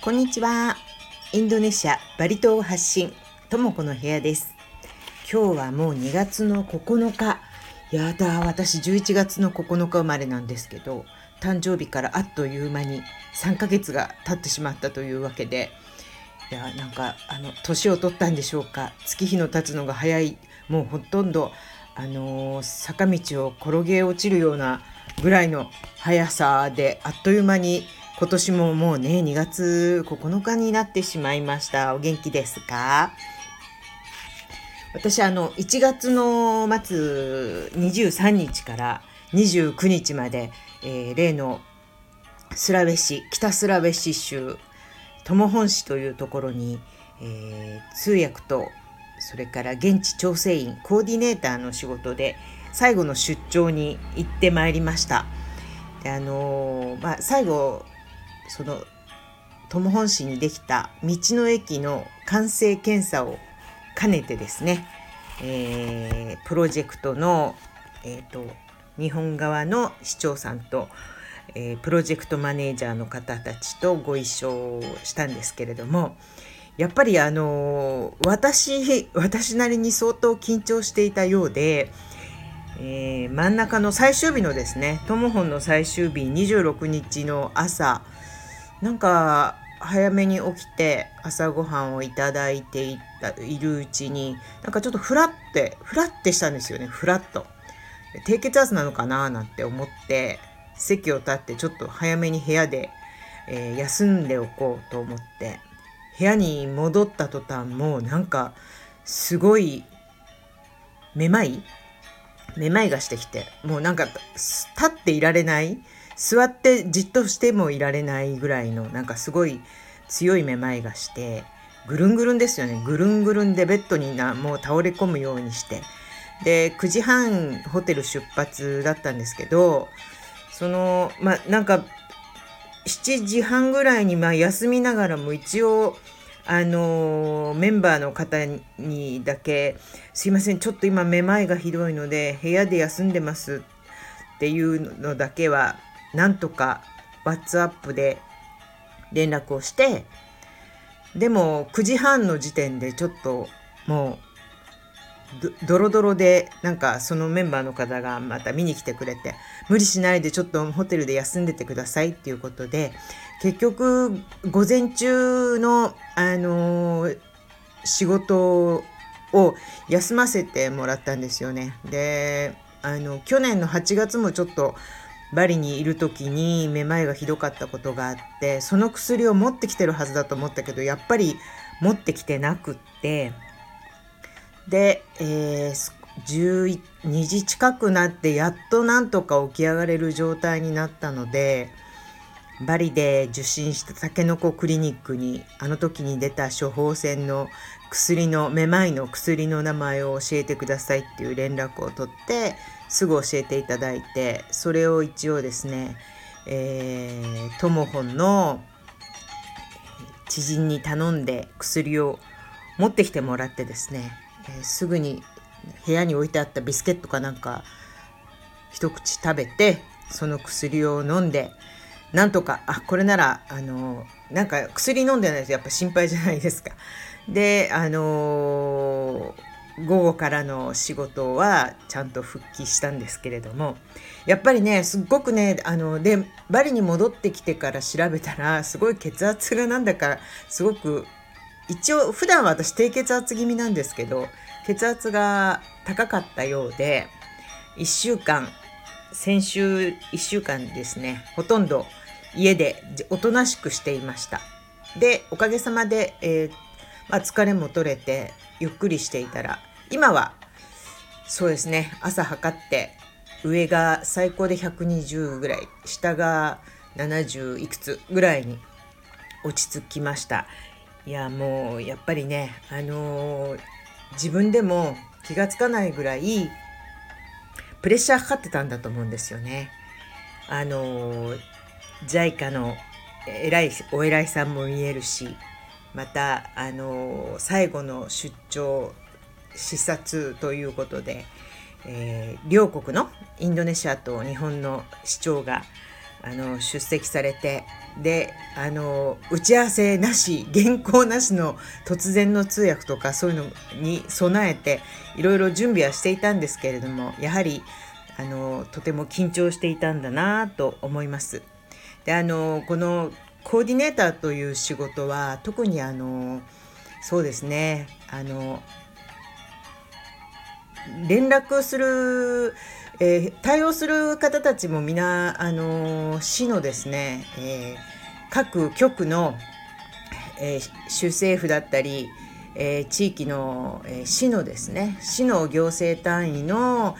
こんにちは。インドネシアバリ島発信ともこの部屋です。今日はもう2月の9日。やだ、私11月の9日生まれなんですけど、誕生日からあっという間に3ヶ月が経ってしまったというわけで、いや、なんか、あの、年を取ったんでしょうか。月日の経つのが早い。もうほとんど、あのー、坂道を転げ落ちるようなぐらいの速さで、あっという間に今年ももうね、2月9日になってしまいました。お元気ですか？私、あの、1月の末23日から29日まで、えー、例のスラベシ、北スラベシ州、友本市というところに、えー、通訳と、それから現地調整員、コーディネーターの仕事で、最後の出張に行ってまいりました。であのー、まあ、最後その友本市にできた道の駅の完成検査を兼ねてですね、えー、プロジェクトの、えーと、日本側の市長さんと、えー、プロジェクトマネージャーの方たちとご一緒したんですけれどもやっぱりあの私私なりに相当緊張していたようで、えー、真ん中の最終日のですね友本の最終日26日の朝なんか早めに起きて朝ごはんをいただいていたいるうちになんかちょっとフラってフラってしたんですよね。フラッと。低血圧なのかななんて思って席を立ってちょっと早めに部屋で、えー、休んでおこうと思って部屋に戻った途端もうなんかすごいめまいめまいがしてきてもうなんか立っていられない座ってじっとしてもいられないぐらいのなんかすごい強いめまいがしてぐるんぐるんですよね。ぐるんぐるんでベッドになもう倒れ込むようにして。で9時半ホテル出発だったんですけどそのまあなんか7時半ぐらいにまあ休みながらも一応あのメンバーの方にだけ「すいませんちょっと今めまいがひどいので部屋で休んでます」っていうのだけはなんとか WhatsApp で連絡をしてでも9時半の時点でちょっともうドロドロでなんかそのメンバーの方がまた見に来てくれて無理しないでちょっとホテルで休んでてくださいっていうことで結局午前中のあのー、仕事を休ませてもらったんですよね。であの去年の8月もちょっとバリにいる時にめまいがひどかったことがあってその薬を持ってきてるはずだと思ったけどやっぱり持ってきてなくってで、えー、12時近くなってやっとなんとか起き上がれる状態になったのでバリで受診したたけのこクリニックにあの時に出た処方箋の薬のめまいの薬の名前を教えてくださいっていう連絡を取ってすぐ教えていただいてそれを一応ですね、えー、トモホンの知人に頼んで薬を持ってきてもらってですね、えー、すぐに部屋に置いてあったビスケットかなんか一口食べてその薬を飲んでなんとかあこれならあのなんか薬飲んでないとやっぱ心配じゃないですか。であのー午後からの仕事はちゃんと復帰したんですけれどもやっぱりねすっごくねあのでバリに戻ってきてから調べたらすごい血圧がなんだかすごく一応普段は私低血圧気味なんですけど血圧が高かったようで1週間先週1週間ですねほとんど家でおとなしくしていました。でおかげさまで、えーまあ、疲れも取れてゆっくりしていたら今はそうですね。朝測って上が最高で120ぐらい下が70いくつぐらいに落ち着きました。いやもうやっぱりねあのー、自分でも気がつかないぐらいプレッシャーかかってたんだと思うんですよね。あの、JICA の偉いお偉いさんも見えるしまたあの、最後の出張視察ということで、えー、両国のインドネシアと日本の市長があの出席されてであの打ち合わせなし原稿なしの突然の通訳とかそういうのに備えていろいろ準備はしていたんですけれどもやはりあのとても緊張していたんだなと思います。であのこのコーディネーターという仕事は特にあのそうですねあの連絡する、えー、対応する方たちも皆あの市のですね、えー、各局の、えー、州政府だったり、えー、地域の、えー、市のですね市の行政単位の、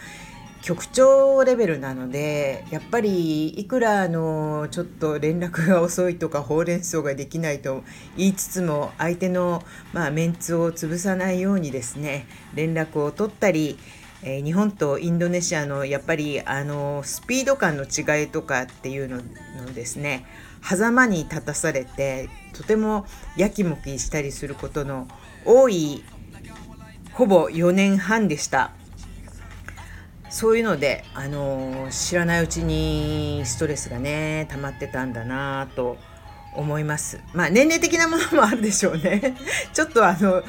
局長レベルなのでやっぱりいくらあのちょっと連絡が遅いとかほうれん草ができないと言いつつも相手の、まあ、メンツを潰さないようにですね連絡を取ったり、えー、日本とインドネシアのやっぱりあのスピード感の違いとかっていうののですね狭間に立たされてとてもやきもきしたりすることの多いほぼ4年半でした。そういうので、あの知らないうちにストレスがね溜まってたんだなと思います。まあ年齢的なものもあるでしょうね。ちょっとあの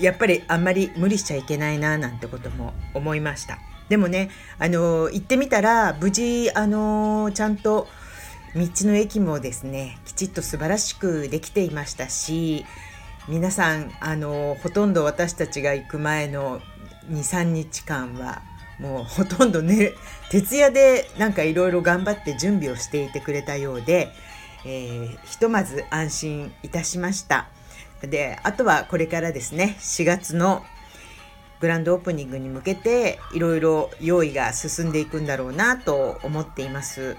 やっぱりあんまり無理しちゃいけないななんてことも思いました。でもね、あの行ってみたら無事あのちゃんと道の駅もですねきちっと素晴らしくできていましたし皆さんあのほとんど私たちが行く前の23日間はもうほとんどね徹夜でなんかいろいろ頑張って準備をしていてくれたようで、えー、ひとまず安心いたしましたであとはこれからですね4月のグランドオープニングに向けていろいろ用意が進んでいくんだろうなと思っています。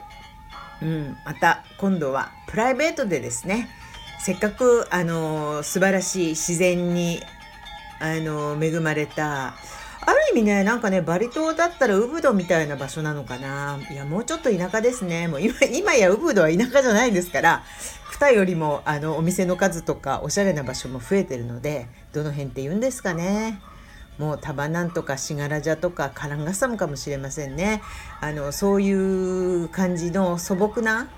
うん、また今度はプライベートでですねせっかくあの素晴らしい自然にあの恵まれた味ねなんかねバリ島だったらウブドみたいな場所なのかな。いやもうちょっと田舎ですね。もう今今やウブドは田舎じゃないですから二よりもあのお店の数とかおしゃれな場所も増えてるのでどの辺って言うんですかね。もうタバナンとかシガラジャとかカランガサムかもしれませんね。あのそういう感じの素朴な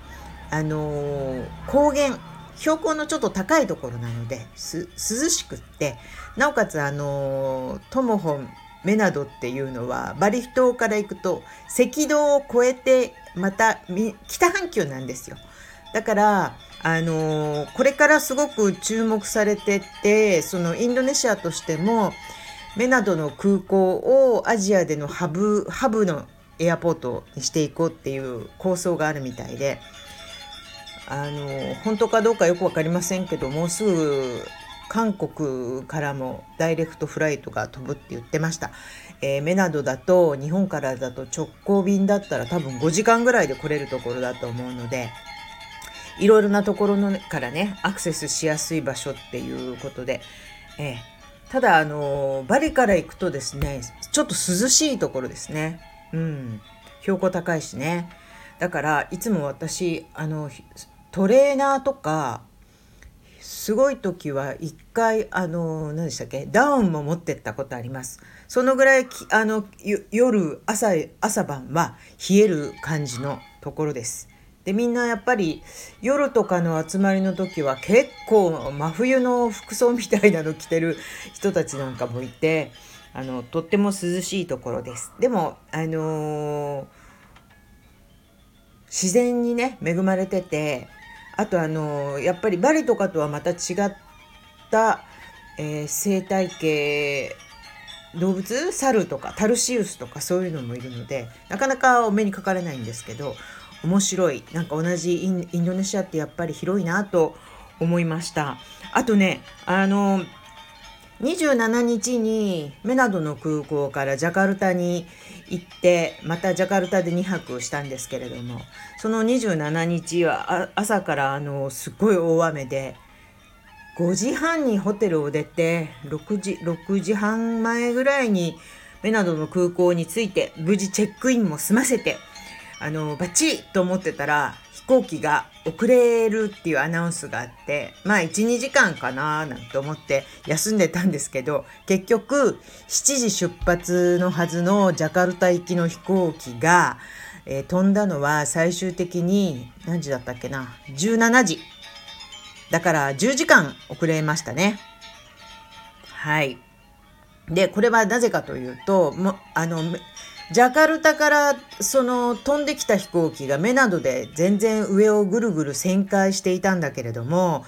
あの高原標高のちょっと高いところなので涼しくってなおかつあのトモホンメナドっていうのはバリ島から行くと赤道を越えてまた北半球なんですよ。だからあの、これからすごく注目されてってそのインドネシアとしてもメナドの空港をアジアでのハブハブのエアポートにしていこうっていう構想があるみたいであの、本当かどうかよく分かりませんけどもうすぐ韓国からもダイレクトフライトが飛ぶって言ってました、えー、メナドだと日本からだと直行便だったら多分5時間ぐらいで来れるところだと思うのでいろいろなところのからねアクセスしやすい場所っていうことで、えー、ただあのバリから行くとですねちょっと涼しいところですね。うん。標高高いしね。だからいつも私あのトレーナーとかすごい時は一回あの何でしたっけ？ダウンも持ってったことあります。そのぐらいあの夜朝朝晩は冷える感じのところです。でみんなやっぱり夜とかの集まりの時は結構真冬の服装みたいなの着てる人たちなんかもいてあのとっても涼しいところです。でもあのー、自然にね恵まれててあとあのやっぱりバリとかとはまた違った、えー、生態系動物？猿とかタルシウスとかそういうのもいるのでなかなかお目にかかれないんですけど面白い。なんか同じインドネシアってやっぱり広いなと思いました。あとねあの27日にメナドの空港からジャカルタに行ってまたジャカルタで2泊したんですけれどもその27日は朝からあのすっごい大雨で5時半にホテルを出て6時 ,6 時半前ぐらいにメナドの空港に着いて無事チェックインも済ませてあのバッチリと思ってたら行機が遅れるっていうアナウンスがあってまあ12時間かななんて思って休んでたんですけど結局7時出発のはずのジャカルタ行きの飛行機がえー、飛んだのは最終的に何時だったっけな17時。だから10時間遅れましたね。はい。でこれはなぜかというともあのジャカルタからその飛んできた飛行機が目などで全然上をぐるぐる旋回していたんだけれども、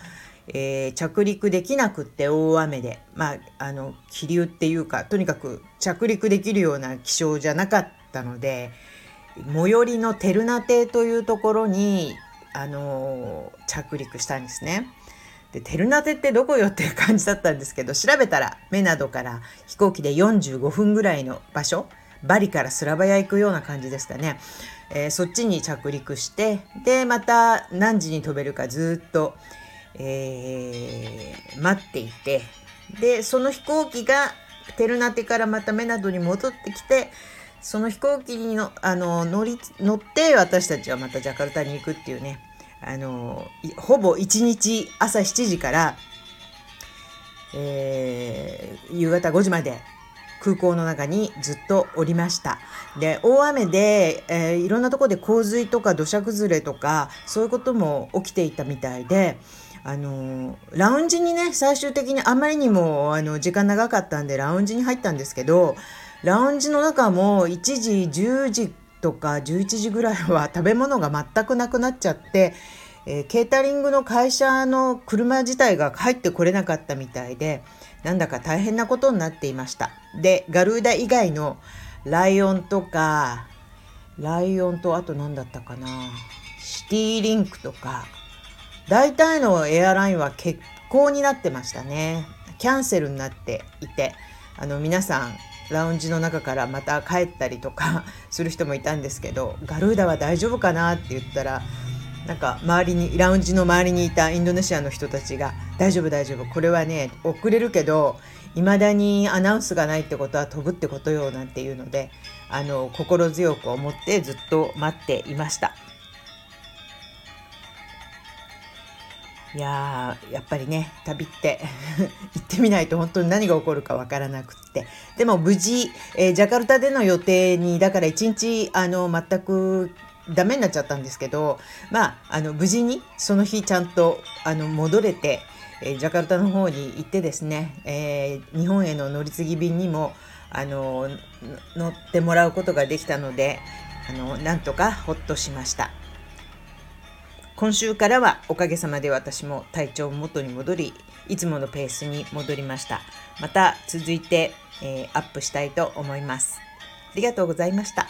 えー、着陸できなくって大雨でまああの気流っていうかとにかく着陸できるような気象じゃなかったので最寄りのテルナ邸というところにあの着陸したんですね。でテルナテってどこよっていう感じだったんですけど調べたらメナドから飛行機で45分ぐらいの場所バリからスラバヤ行くような感じですかね、えー、そっちに着陸してでまた何時に飛べるかずっと、えー、待っていてでその飛行機がテルナテからまたメナドに戻ってきてその飛行機にのあの乗り乗って私たちはまたジャカルタに行くっていうねあのほぼ1日朝7時から、えー、夕方5時まで空港の中にずっとおりました。で大雨で、えー、いろんなとこで洪水とか土砂崩れとかそういうことも起きていたみたいで。あのラウンジにね最終的にあまりにもあの時間長かったんでラウンジに入ったんですけどラウンジの中も1時10時とか11時ぐらいは 食べ物が全くなくなっちゃって、えー、ケータリングの会社の車自体が入ってこれなかったみたいでなんだか大変なことになっていました。でガルーダ以外のライオンとかライオンとあと何だったかなシティリンクとか大体のエアラインは欠航になってましたね。キャンセルになっていてあの皆さんラウンジの中からまた帰ったりとか する人もいたんですけどガルーダは大丈夫かなって言ったらなんか周りにラウンジの周りにいたインドネシアの人たちが「大丈夫大丈夫これはね遅れるけどいまだにアナウンスがないってことは飛ぶってことよ」なんていうのであの心強く思ってずっと待っていました。いややっぱりね旅って 行ってみないと本当に何が起こるかわからなくってでも無事、えー、ジャカルタでの予定にだから一日あの全くダメになっちゃったんですけどまああの無事にその日ちゃんとあの戻れて、えー、ジャカルタの方に行ってですね、えー、日本への乗り継ぎ便にもあの乗ってもらうことができたのであのなんとかほっとしました。今週からはおかげさまで私も体調元に戻り、いつものペースに戻りました。また続いて、えー、アップしたいと思います。ありがとうございました。